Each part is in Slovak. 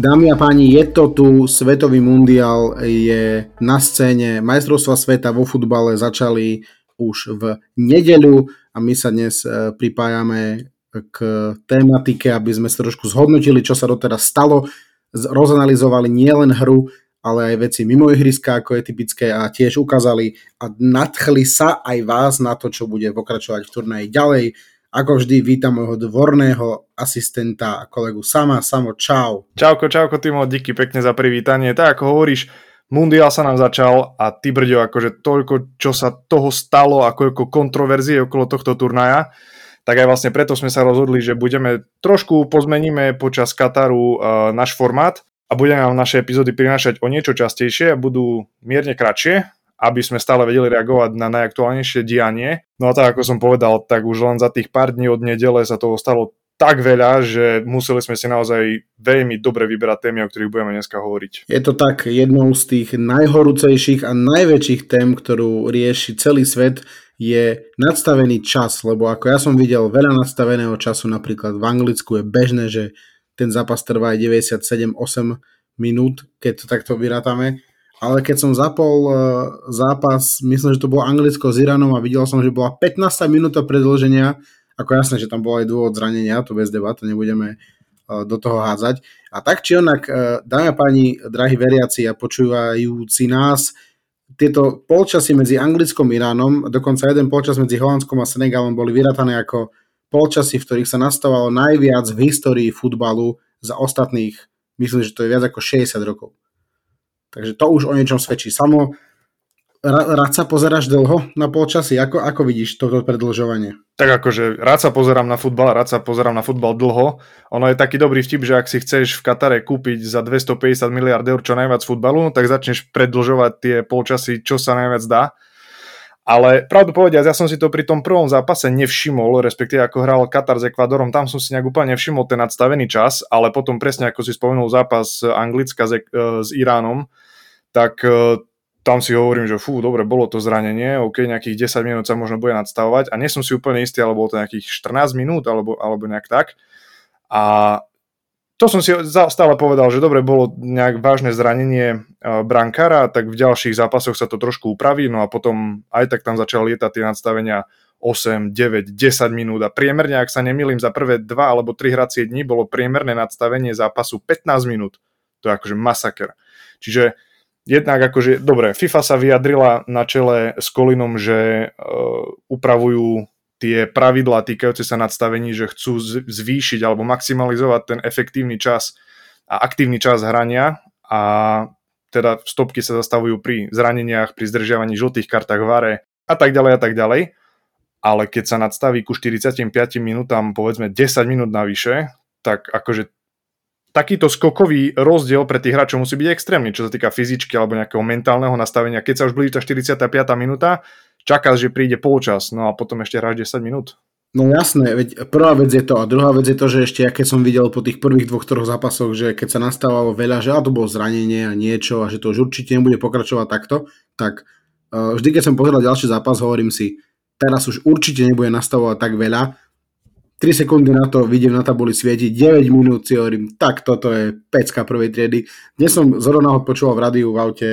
Dámy a páni, je to tu, Svetový mundial je na scéne, majstrovstva sveta vo futbale začali už v nedeľu a my sa dnes e, pripájame k tematike, aby sme sa trošku zhodnotili, čo sa doteraz stalo, rozanalizovali nielen hru, ale aj veci mimo ihriska, ako je typické a tiež ukázali a nadchli sa aj vás na to, čo bude pokračovať v turnaji ďalej. Ako vždy vítam môjho dvorného asistenta a kolegu Sama. Samo, čau. Čauko, čauko Timo, díky pekne za privítanie. Tak ako hovoríš, Mundial sa nám začal a ty brďo, akože toľko, čo sa toho stalo, ako ako kontroverzie okolo tohto turnaja, tak aj vlastne preto sme sa rozhodli, že budeme trošku pozmeníme počas Kataru uh, náš formát a budeme vám naše epizódy prinášať o niečo častejšie a budú mierne kratšie, aby sme stále vedeli reagovať na najaktuálnejšie dianie. No a tak ako som povedal, tak už len za tých pár dní od nedele sa toho stalo tak veľa, že museli sme si naozaj veľmi dobre vyberať témy, o ktorých budeme dneska hovoriť. Je to tak jednou z tých najhorúcejších a najväčších tém, ktorú rieši celý svet, je nadstavený čas, lebo ako ja som videl veľa nadstaveného času, napríklad v Anglicku je bežné, že ten zápas trvá aj 97-8 minút, keď to takto vyrátame ale keď som zapol uh, zápas, myslím, že to bolo Anglicko s Iránom a videl som, že bola 15 minúta predlženia, ako jasné, že tam bol aj dôvod zranenia, to bez debat, to nebudeme uh, do toho hádzať. A tak či onak, uh, dámy a páni, drahí veriaci a počúvajúci nás, tieto polčasy medzi Anglickom a Iránom, dokonca jeden polčas medzi Holandskom a Senegalom boli vyratané ako polčasy, v ktorých sa nastavalo najviac v histórii futbalu za ostatných, myslím, že to je viac ako 60 rokov. Takže to už o niečom svedčí. Samo, rád sa pozeráš dlho na polčasy? Ako, ako vidíš toto predlžovanie? Tak akože rád sa pozerám na futbal, rád sa pozerám na futbal dlho. Ono je taký dobrý vtip, že ak si chceš v Katare kúpiť za 250 miliard eur čo najviac futbalu, tak začneš predlžovať tie polčasy, čo sa najviac dá. Ale pravdu povediať, ja som si to pri tom prvom zápase nevšimol, respektíve ako hral Katar s Ekvadorom, tam som si nejak úplne nevšimol ten nadstavený čas, ale potom presne ako si spomenul zápas Anglicka s, e, s Iránom, tak e, tam si hovorím, že fú, dobre, bolo to zranenie, ok, nejakých 10 minút sa možno bude nadstavovať a nie som si úplne istý, ale bolo to nejakých 14 minút alebo, alebo nejak tak. A to som si stále povedal, že dobre, bolo nejak vážne zranenie e, brankára, tak v ďalších zápasoch sa to trošku upraví, no a potom aj tak tam začali lietať tie nadstavenia 8, 9, 10 minút a priemerne, ak sa nemýlim, za prvé 2 alebo 3 hracie dní bolo priemerné nadstavenie zápasu 15 minút. To je akože masaker. Čiže jednak akože, dobre, FIFA sa vyjadrila na čele s Kolinom, že uh, upravujú tie pravidlá týkajúce sa nadstavení, že chcú zvýšiť alebo maximalizovať ten efektívny čas a aktívny čas hrania a teda stopky sa zastavujú pri zraneniach, pri zdržiavaní žltých kartách vare a tak ďalej a tak ďalej. Ale keď sa nadstaví ku 45 minútam povedzme 10 minút navyše, tak akože takýto skokový rozdiel pre tých hráčov musí byť extrémny, čo sa týka fyzičky alebo nejakého mentálneho nastavenia. Keď sa už blíži tá 45. minúta, čakáš, že príde polčas, no a potom ešte hráš 10 minút. No jasné, veď prvá vec je to a druhá vec je to, že ešte ja keď som videl po tých prvých dvoch, troch zápasoch, že keď sa nastávalo veľa, že a to bolo zranenie a niečo a že to už určite nebude pokračovať takto, tak uh, vždy keď som pozeral ďalší zápas, hovorím si, teraz už určite nebude nastavovať tak veľa, 3 sekundy na to vidím na tabuli svietiť, 9 minút si hovorím, tak toto je pecka prvej triedy. Dnes som zrovna počúval v rádiu v aute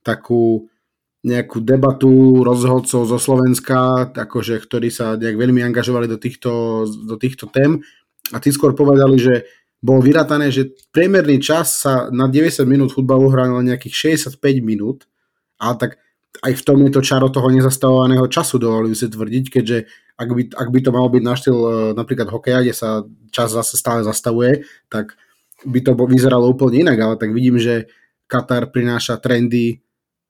takú nejakú debatu rozhodcov zo Slovenska, akože, ktorí sa nejak veľmi angažovali do týchto, do týchto tém a tí skôr povedali, že bolo vyratané, že priemerný čas sa na 90 minút futbalu hrá na nejakých 65 minút, ale tak aj v tom je to čaro toho nezastavovaného času, dovolím si tvrdiť, keďže ak by, ak by to malo byť na štýl e, napríklad hokeja, kde sa čas zase stále zastavuje, tak by to vyzeralo úplne inak, ale tak vidím, že Katar prináša trendy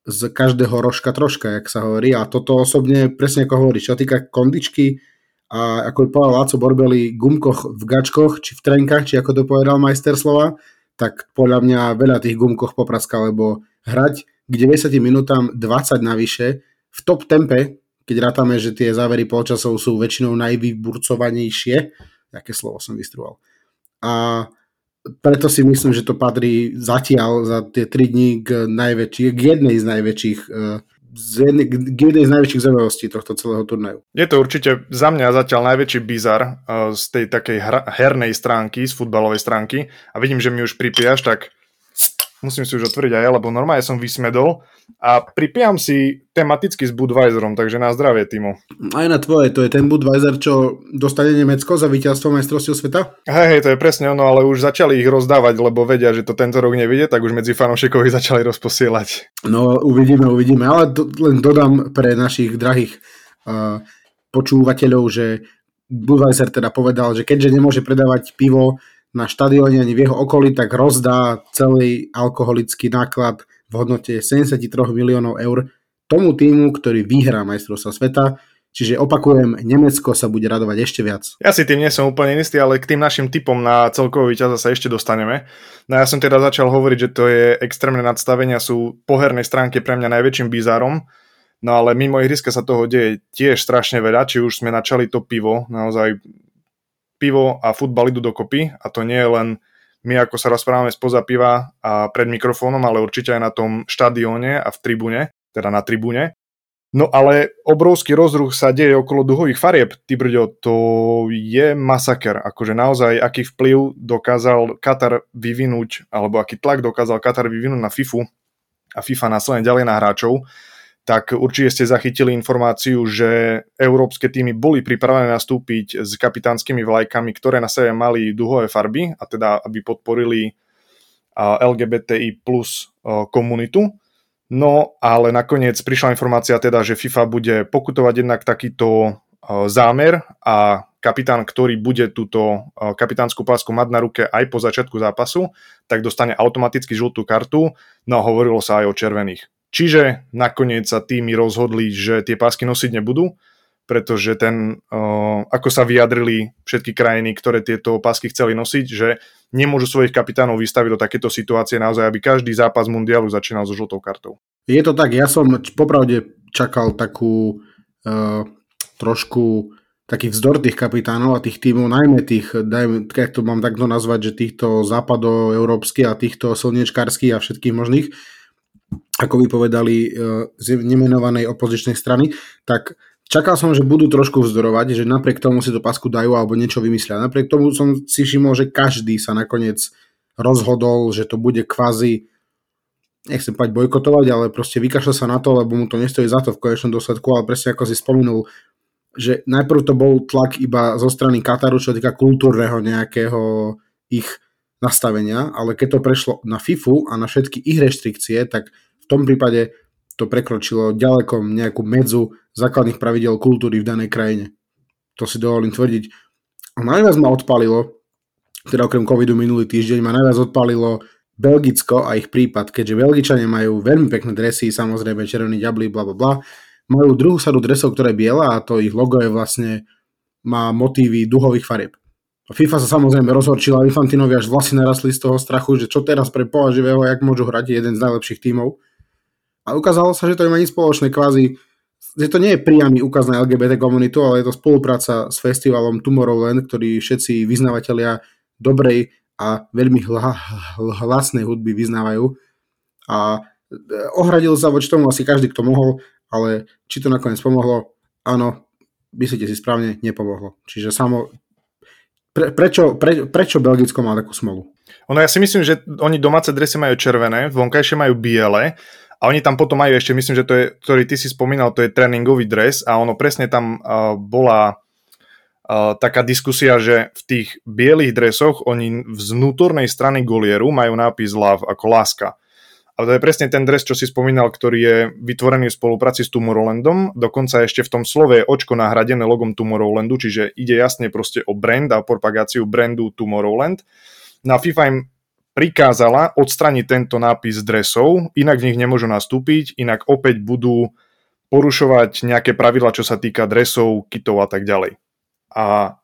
z každého rožka troška, jak sa hovorí. A toto osobne, presne ako hovorí, čo týka kondičky a ako by povedal Láco Borbeli, gumkoch v gačkoch, či v trenkách, či ako to povedal majster slova, tak podľa mňa veľa tých gumkoch popraska, lebo hrať k 90 minútam 20 navyše v top tempe, keď rátame, že tie závery polčasov sú väčšinou najvyburcovanejšie, aké slovo som vystruoval. A preto si myslím, že to patrí zatiaľ za tie 3 dní k, najväčší, k jednej z najväčších uh, z jednej, k jednej z najväčších zaujímavostí tohto celého turnaju. Je to určite za mňa zatiaľ najväčší bizar uh, z tej takej hra, hernej stránky, z futbalovej stránky a vidím, že mi už pripíjaš, tak musím si už otvoriť aj ja, lebo normálne som vysmedol a pripijam si tematicky s Budweiserom, takže na zdravie, Timo. Aj na tvoje, to je ten Budweiser, čo dostane Nemecko za víťazstvo majstrovstiev sveta? Hej, hej, to je presne ono, ale už začali ich rozdávať, lebo vedia, že to tento rok nevidie, tak už medzi fanúšikov ich začali rozposielať. No, uvidíme, uvidíme, ale do, len dodám pre našich drahých uh, počúvateľov, že Budweiser teda povedal, že keďže nemôže predávať pivo na štadióne ani v jeho okolí, tak rozdá celý alkoholický náklad v hodnote 73 miliónov eur tomu týmu, ktorý vyhrá majstrovstva sveta. Čiže opakujem, Nemecko sa bude radovať ešte viac. Ja si tým nie som úplne istý, ale k tým našim typom na celkový víťaza sa ešte dostaneme. No ja som teda začal hovoriť, že to je extrémne nadstavenia, sú po hernej stránke pre mňa najväčším bizárom. No ale mimo ihriska sa toho deje tiež strašne veľa, či už sme načali to pivo, naozaj pivo a futbal idú dokopy a to nie je len my, ako sa rozprávame spoza piva a pred mikrofónom, ale určite aj na tom štadióne a v tribúne, teda na tribúne. No ale obrovský rozruch sa deje okolo duhových farieb. Ty brďo, to je masaker. Akože naozaj, aký vplyv dokázal Katar vyvinúť, alebo aký tlak dokázal Katar vyvinúť na FIFU a FIFA následne ďalej na hráčov tak určite ste zachytili informáciu, že európske týmy boli pripravené nastúpiť s kapitánskymi vlajkami, ktoré na sebe mali duhové farby, a teda aby podporili LGBTI plus komunitu. No ale nakoniec prišla informácia teda, že FIFA bude pokutovať jednak takýto zámer a kapitán, ktorý bude túto kapitánsku pásku mať na ruke aj po začiatku zápasu, tak dostane automaticky žltú kartu, no a hovorilo sa aj o červených. Čiže nakoniec sa týmy rozhodli, že tie pásky nosiť nebudú, pretože ten, ako sa vyjadrili všetky krajiny, ktoré tieto pásky chceli nosiť, že nemôžu svojich kapitánov vystaviť do takéto situácie naozaj, aby každý zápas mundialu začínal so žltou kartou. Je to tak, ja som popravde čakal takú uh, trošku taký vzdor tých kapitánov a tých tímov, najmä tých, dajme, keď to mám takto nazvať, že týchto západoeurópskych a týchto slniečkárskych a všetkých možných, ako by povedali e, z nemenovanej opozičnej strany, tak čakal som, že budú trošku vzdorovať, že napriek tomu si to pasku dajú alebo niečo vymyslia. Napriek tomu som si všimol, že každý sa nakoniec rozhodol, že to bude kvázi nechcem povedať bojkotovať, ale proste vykašľa sa na to, lebo mu to nestojí za to v konečnom dôsledku, ale presne ako si spomenul, že najprv to bol tlak iba zo strany Kataru, čo týka kultúrneho nejakého ich nastavenia, ale keď to prešlo na FIFU a na všetky ich reštrikcie, tak tom prípade to prekročilo ďaleko nejakú medzu základných pravidel kultúry v danej krajine. To si dovolím tvrdiť. A najviac ma odpalilo, teda okrem covidu minulý týždeň, ma najviac odpalilo Belgicko a ich prípad, keďže Belgičania majú veľmi pekné dresy, samozrejme červený ďablí, bla bla bla, majú druhú sadu dresov, ktoré je biela a to ich logo je vlastne, má motívy duhových farieb. FIFA sa samozrejme rozhorčila, Infantinovi až vlasy narastli z toho strachu, že čo teraz pre považivého, jak môžu hrať jeden z najlepších tímov. A ukázalo sa, že to nemá nič spoločné kvázi, že to nie je priamy ukaz na LGBT komunitu, ale je to spolupráca s festivalom Tomorrowland, ktorý všetci vyznavatelia dobrej a veľmi hla, hlasnej hudby vyznávajú. A e, ohradil sa voči tomu asi každý, kto mohol, ale či to nakoniec pomohlo, áno, myslíte si správne, nepomohlo. Čiže samo, pre, prečo, pre, prečo Belgicko má takú smolu? Ono ja si myslím, že oni domáce dresy majú červené, vonkajšie majú biele a oni tam potom majú ešte, myslím, že to je, ktorý ty si spomínal, to je tréningový dres a ono presne tam uh, bola uh, taká diskusia, že v tých bielých dresoch oni z vnútornej strany golieru majú nápis love ako láska. A to je presne ten dres, čo si spomínal, ktorý je vytvorený v spolupráci s Tomorrowlandom. Dokonca ešte v tom slove je očko nahradené logom Tomorrowlandu, čiže ide jasne proste o brand a propagáciu brandu Tomorrowland. Na FIFA im prikázala odstraniť tento nápis dresov, inak v nich nemôžu nastúpiť, inak opäť budú porušovať nejaké pravidla, čo sa týka dresov, kitov a tak ďalej. A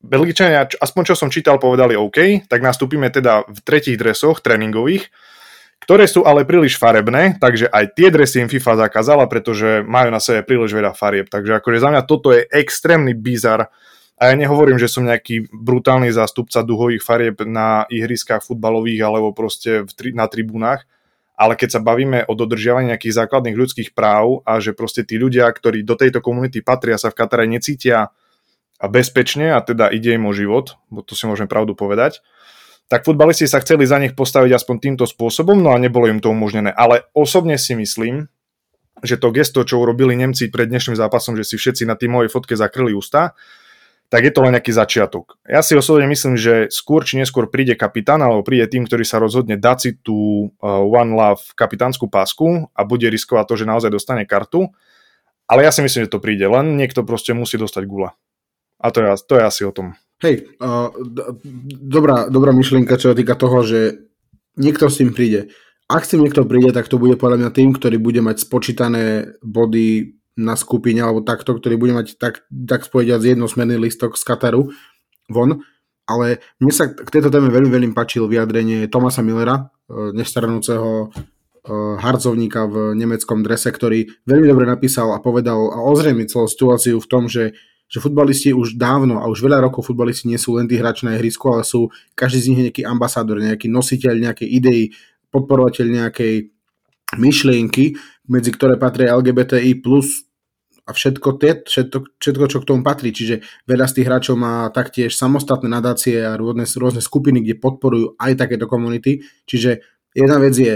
Belgičania, aspoň čo som čítal, povedali OK, tak nastúpime teda v tretích dresoch tréningových, ktoré sú ale príliš farebné, takže aj tie dresy im FIFA zakázala, pretože majú na sebe príliš veľa farieb. Takže akože za mňa toto je extrémny bizar a ja nehovorím, že som nejaký brutálny zástupca duhových farieb na ihriskách futbalových alebo proste v tri, na tribúnach, ale keď sa bavíme o dodržiavaní nejakých základných ľudských práv a že proste tí ľudia, ktorí do tejto komunity patria, sa v Katare necítia bezpečne a teda ide im o život, bo to si môžeme pravdu povedať, tak futbalisti sa chceli za nich postaviť aspoň týmto spôsobom, no a nebolo im to umožnené. Ale osobne si myslím, že to gesto, čo urobili Nemci pred dnešným zápasom, že si všetci na tým mojej fotke zakryli ústa, tak je to len nejaký začiatok. Ja si osobne myslím, že skôr či neskôr príde kapitán, alebo príde tým, ktorý sa rozhodne dať si tú uh, One Love kapitánsku pásku a bude riskovať to, že naozaj dostane kartu. Ale ja si myslím, že to príde, len niekto proste musí dostať gula. A to je, to je asi o tom. Hej, uh, dobrá, dobrá myšlienka, čo sa týka toho, že niekto s tým príde. Ak s tým niekto príde, tak to bude podľa mňa tým, ktorý bude mať spočítané body na skupine alebo takto, ktorý bude mať tak, tak spojiť jednosmerný listok z Kataru von. Ale mne sa k tejto téme veľmi, veľmi páčil vyjadrenie Tomasa Millera, e, nestaranúceho e, harcovníka v nemeckom drese, ktorý veľmi dobre napísal a povedal a ozrejmi celú situáciu v tom, že, že futbalisti už dávno a už veľa rokov futbalisti nie sú len tí hráči na ihrisku, ale sú každý z nich nejaký ambasádor, nejaký nositeľ nejakej idei, podporovateľ nejakej myšlienky, medzi ktoré patrí LGBTI a všetko, tie, všetko, všetko, čo k tomu patrí. Čiže veľa z tých hráčov má taktiež samostatné nadácie a rôzne, rôzne skupiny, kde podporujú aj takéto komunity. Čiže jedna vec je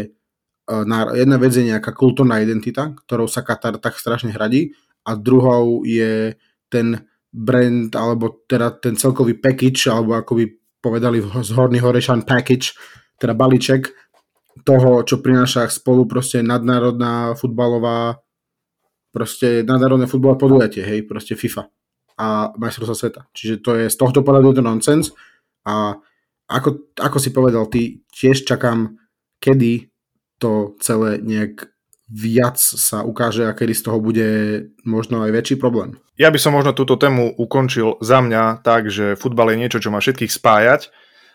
e, jedna vec je nejaká kultúrna identita, ktorou sa Katar tak strašne hradí a druhou je ten brand, alebo teda ten celkový package, alebo ako by povedali z Horný Horešan package, teda balíček toho, čo prináša spolu proste nadnárodná futbalová proste nadnárodné futbalové podujatie, hej, proste FIFA a majstrovstvá sveta. Čiže to je z tohto pohľadu to nonsense a ako, ako si povedal, ty tiež čakám, kedy to celé nejak viac sa ukáže a kedy z toho bude možno aj väčší problém. Ja by som možno túto tému ukončil za mňa tak, že futbal je niečo, čo má všetkých spájať,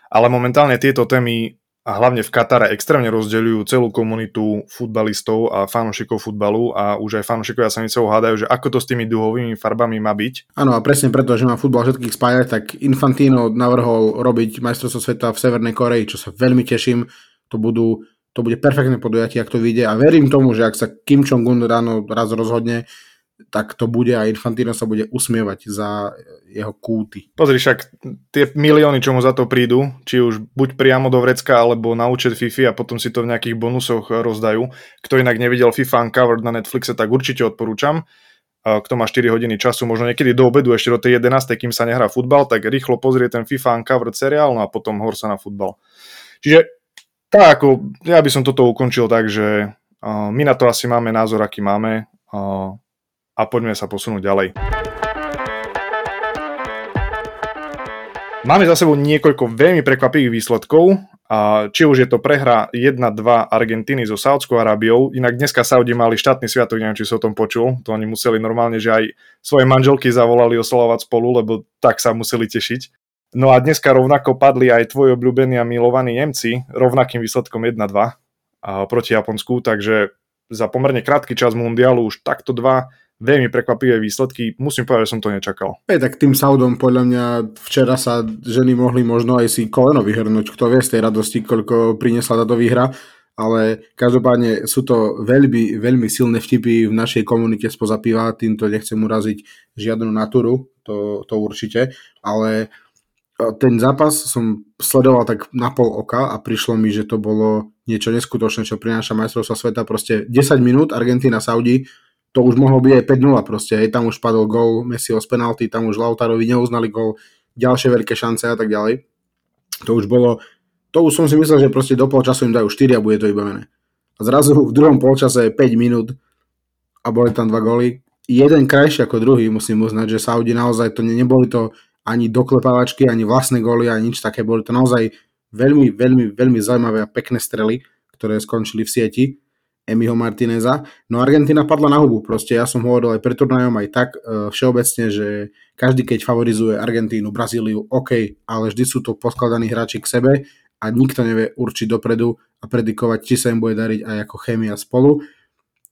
ale momentálne tieto témy a hlavne v Katare extrémne rozdeľujú celú komunitu futbalistov a fanúšikov futbalu a už aj fanúšikovia sa mi hádajú, že ako to s tými duhovými farbami má byť. Áno a presne preto, že má futbal všetkých spájať, tak Infantino navrhol robiť majstrovstvo sveta v Severnej Koreji, čo sa veľmi teším. To budú to bude perfektné podujatie, ak to vyjde a verím tomu, že ak sa Kim Jong-un ráno raz rozhodne, tak to bude a Infantino sa bude usmievať za jeho kúty. Pozri, však tie milióny, čo mu za to prídu, či už buď priamo do vrecka, alebo na účet FIFA a potom si to v nejakých bonusoch rozdajú. Kto inak nevidel FIFA Uncovered na Netflixe, tak určite odporúčam. Kto má 4 hodiny času, možno niekedy do obedu, ešte do tej 11, kým sa nehrá futbal, tak rýchlo pozrie ten FIFA Uncovered seriál, no a potom hor sa na futbal. Čiže tak ako, ja by som toto ukončil tak, že my na to asi máme názor, aký máme a poďme sa posunúť ďalej. Máme za sebou niekoľko veľmi prekvapivých výsledkov, či už je to prehra 1-2 Argentíny so Saudskou Arábiou, inak dneska Saudi mali štátny sviatok, neviem, či sa o tom počul, to oni museli normálne, že aj svoje manželky zavolali oslovať spolu, lebo tak sa museli tešiť. No a dneska rovnako padli aj tvoj obľúbení a milovaní Nemci, rovnakým výsledkom 1-2 proti Japonsku, takže za pomerne krátky čas mundialu už takto dva veľmi prekvapivé výsledky. Musím povedať, že som to nečakal. Ej, tak tým Saudom podľa mňa včera sa ženy mohli možno aj si koleno vyhrnúť. Kto vie z tej radosti, koľko priniesla táto výhra. Ale každopádne sú to veľmi, veľmi silné vtipy v našej komunite spoza piva. Týmto nechcem uraziť žiadnu natúru, to, to určite. Ale ten zápas som sledoval tak na pol oka a prišlo mi, že to bolo niečo neskutočné, čo prináša majstrovstva sveta. Proste 10 minút Argentina, Saudi, to už mohlo byť aj 5-0 proste, hej, tam už padol gol Messiho z penalty, tam už Lautarovi neuznali gol, ďalšie veľké šance a tak ďalej. To už bolo, to už som si myslel, že proste do polčasu im dajú 4 a bude to vybavené. A zrazu v druhom polčase 5 minút a boli tam dva góly. Jeden krajší ako druhý, musím uznať, že Saudi naozaj to ne, neboli to ani doklepávačky, ani vlastné góly, ani nič také. Boli to naozaj veľmi, veľmi, veľmi zaujímavé a pekné strely, ktoré skončili v sieti Emiho Martineza. No Argentina padla na hubu, proste ja som hovoril aj pre turnajom aj tak e, všeobecne, že každý keď favorizuje Argentínu, Brazíliu, OK, ale vždy sú to poskladaní hráči k sebe a nikto nevie určiť dopredu a predikovať, či sa im bude dariť aj ako chémia spolu.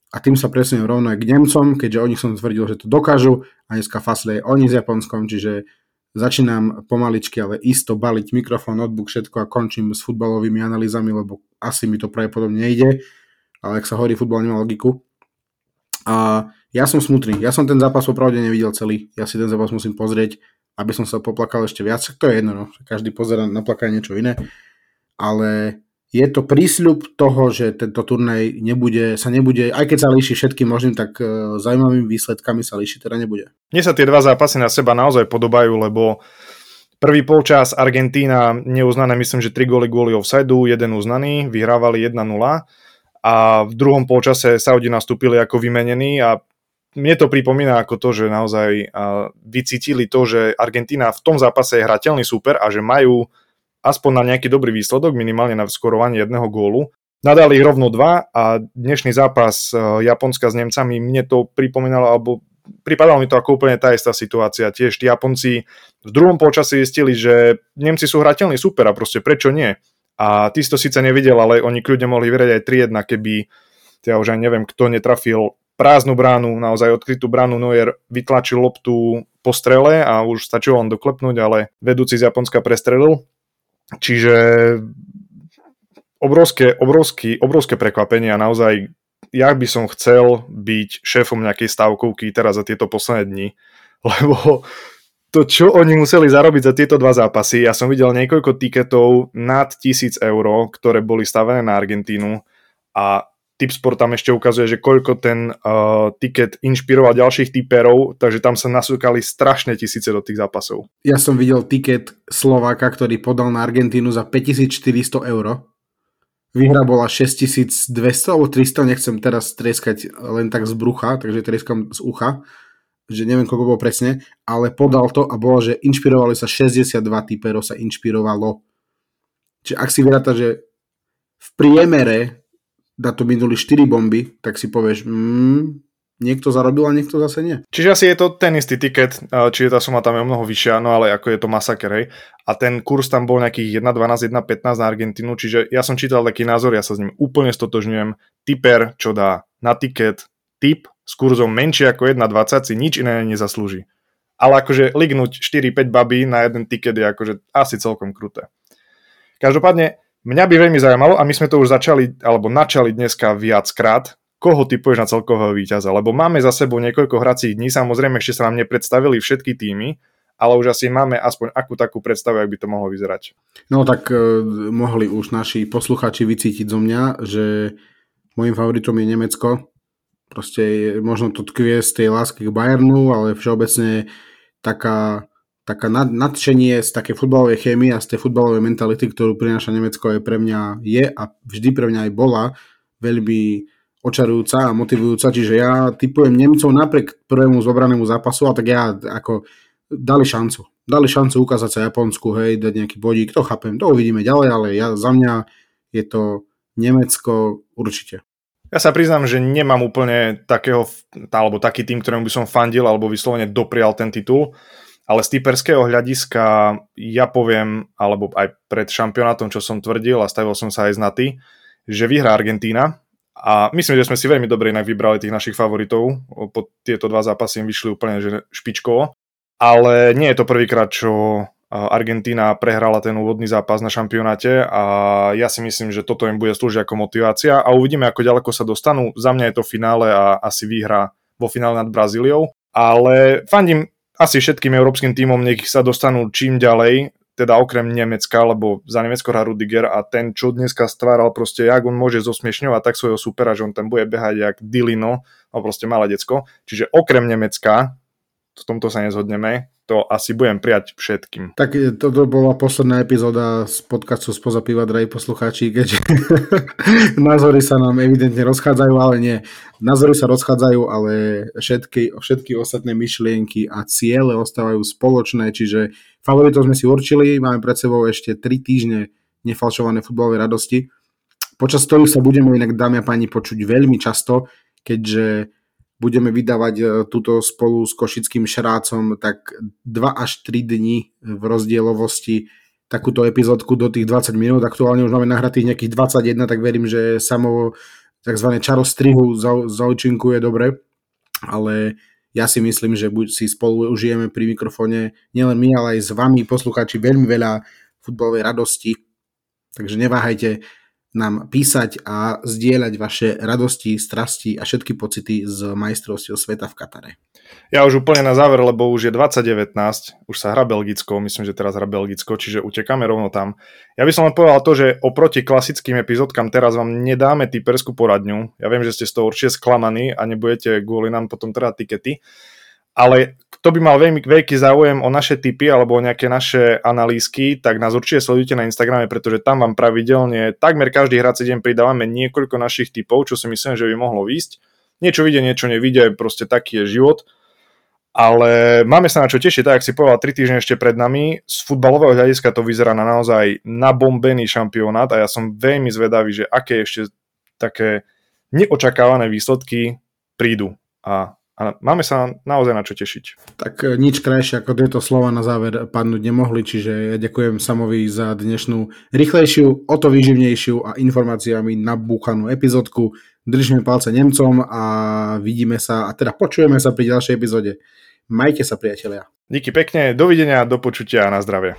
A tým sa presuniem rovno aj k Nemcom, keďže o nich som tvrdil, že to dokážu a dneska fasle oni s Japonskom, čiže začínam pomaličky, ale isto baliť mikrofón, notebook, všetko a končím s futbalovými analýzami, lebo asi mi to pravdepodobne nejde ale ak sa hovorí, futbal nemá logiku. A ja som smutný, ja som ten zápas opravde nevidel celý, ja si ten zápas musím pozrieť, aby som sa poplakal ešte viac, to je jedno, no. každý pozera na plakanie niečo iné, ale je to prísľub toho, že tento turnaj nebude, sa nebude, aj keď sa líši všetkým možným, tak uh, zaujímavými výsledkami sa líši teda nebude. Mne sa tie dva zápasy na seba naozaj podobajú, lebo prvý polčas Argentína neuznané, myslím, že 3 góly kvôli offsideu, jeden uznaný, vyhrávali 1-0 a v druhom polčase Saudi nastúpili ako vymenení a mne to pripomína ako to, že naozaj vycítili to, že Argentína v tom zápase je hrateľný super a že majú aspoň na nejaký dobrý výsledok, minimálne na skorovanie jedného gólu. Nadali ich rovno dva a dnešný zápas e, Japonska s Nemcami mne to pripomínalo, alebo pripadalo mi to ako úplne tá istá situácia. Tiež tí Japonci v druhom polčase zistili, že Nemci sú hrateľní super a proste prečo nie? A ty si to síce nevidel, ale oni kľudne mohli vyhrať aj 3-1, keby, ja už aj neviem, kto netrafil prázdnu bránu, naozaj odkrytú bránu Neuer vytlačil loptu po strele a už stačilo len doklepnúť, ale vedúci z Japonska prestrelil. Čiže obrovské, obrovské, obrovské prekvapenie a naozaj ja by som chcel byť šéfom nejakej stavkovky teraz za tieto posledné dni, lebo to, čo oni museli zarobiť za tieto dva zápasy, ja som videl niekoľko tiketov nad 1000 eur, ktoré boli stavené na Argentínu a Tipsport tam ešte ukazuje, že koľko ten uh, tiket inšpiroval ďalších typerov, takže tam sa nasúkali strašné tisíce do tých zápasov. Ja som videl tiket Slováka, ktorý podal na Argentínu za 5400 eur. Výhra bola 6200 alebo 300, nechcem teraz treskať len tak z brucha, takže treskam z ucha, že neviem koľko bolo presne, ale podal to a bolo, že inšpirovali sa 62 typerov sa inšpirovalo. Čiže ak si vyráta, že v priemere na to minuli 4 bomby, tak si povieš, mm, niekto zarobil a niekto zase nie. Čiže asi je to ten istý tiket, čiže tá suma tam je o mnoho vyššia, no ale ako je to masaker, hej. A ten kurz tam bol nejakých 1.12, 1.15 na Argentínu, čiže ja som čítal taký názor, ja sa s ním úplne stotožňujem. Typer, čo dá na tiket tip s kurzom menšie ako 1.20 si nič iné nezaslúži. Ale akože lignúť 4-5 babí na jeden tiket je akože asi celkom kruté. Každopádne, Mňa by veľmi zaujímalo, a my sme to už začali, alebo načali dneska viackrát, koho typuješ na celkového víťaza, lebo máme za sebou niekoľko hracích dní, samozrejme ešte sa nám nepredstavili všetky týmy, ale už asi máme aspoň akú takú predstavu, ak by to mohlo vyzerať. No tak eh, mohli už naši posluchači vycítiť zo mňa, že môjim favoritom je Nemecko. Proste možno to tkvie z tej lásky k Bayernu, ale všeobecne taká taká nad, nadšenie z také futbalovej chémie a z tej futbalovej mentality, ktorú prináša Nemecko, je pre mňa je a vždy pre mňa aj bola veľmi očarujúca a motivujúca, čiže ja typujem Nemcov napriek prvému zobranému zápasu a tak ja ako dali šancu. Dali šancu ukázať sa Japonsku, hej, dať nejaký bodík, to chápem, to uvidíme ďalej, ale ja, za mňa je to Nemecko určite. Ja sa priznám, že nemám úplne takého, alebo taký tým, ktorému by som fandil, alebo vyslovene doprial ten titul ale z typerského hľadiska ja poviem, alebo aj pred šampionátom, čo som tvrdil a stavil som sa aj z Naty, že vyhrá Argentína a myslím, že sme si veľmi dobre inak vybrali tých našich favoritov. Po tieto dva zápasy im vyšli úplne že špičkovo. Ale nie je to prvýkrát, čo Argentína prehrala ten úvodný zápas na šampionáte a ja si myslím, že toto im bude slúžiť ako motivácia a uvidíme, ako ďaleko sa dostanú. Za mňa je to finále a asi výhra vo finále nad Brazíliou. Ale fandím asi všetkým európskym tímom nech sa dostanú čím ďalej, teda okrem Nemecka, lebo za Nemecko hrá Rudiger a ten, čo dneska stváral proste, jak on môže zosmiešňovať tak svojho supera, že on tam bude behať jak Dilino, no proste malé decko. Čiže okrem Nemecka, v tomto sa nezhodneme, to asi budem prijať všetkým. Tak toto bola posledná epizóda z podcastu Spoza piva, drahí poslucháči, keďže názory sa nám evidentne rozchádzajú, ale nie. Názory sa rozchádzajú, ale všetky, všetky ostatné myšlienky a ciele ostávajú spoločné, čiže favoritov sme si určili, máme pred sebou ešte 3 týždne nefalšované futbalové radosti, počas ktorých sa budeme inak, dámy a páni, počuť veľmi často, keďže budeme vydávať e, túto spolu s Košickým šrácom tak 2 až 3 dní v rozdielovosti takúto epizódku do tých 20 minút. Aktuálne už máme nahratých nejakých 21, tak verím, že samo tzv. čaro strihu zaučinkuje dobre, ale ja si myslím, že buď si spolu užijeme pri mikrofóne nielen my, ale aj s vami, poslucháči, veľmi veľa futbalovej radosti. Takže neváhajte, nám písať a zdieľať vaše radosti, strasti a všetky pocity z majstrovstiev sveta v Katare. Ja už úplne na záver, lebo už je 2019, už sa hra Belgicko, myslím, že teraz hra Belgicko, čiže utekáme rovno tam. Ja by som len povedal to, že oproti klasickým epizódkam teraz vám nedáme typerskú poradňu. Ja viem, že ste z toho určite sklamaní a nebudete kvôli nám potom teda tikety, ale kto by mal veľmi veľký záujem o naše tipy alebo o nejaké naše analýzky, tak nás určite sledujte na Instagrame, pretože tam vám pravidelne takmer každý hrací deň pridávame niekoľko našich typov, čo si myslím, že by mohlo výjsť. Niečo vidie, niečo nevidie, proste taký je život. Ale máme sa na čo tešiť, tak ak si povedal, 3 týždne ešte pred nami. Z futbalového hľadiska to vyzerá na naozaj nabombený šampionát a ja som veľmi zvedavý, že aké ešte také neočakávané výsledky prídu. A a máme sa naozaj na čo tešiť. Tak e, nič krajšie ako tieto slova na záver padnúť nemohli, čiže ja ďakujem Samovi za dnešnú rýchlejšiu, o to výživnejšiu a informáciami nabúchanú epizódku. Držíme palce Nemcom a vidíme sa, a teda počujeme sa pri ďalšej epizóde. Majte sa priatelia. Díky pekne, dovidenia, do počutia a na zdravie.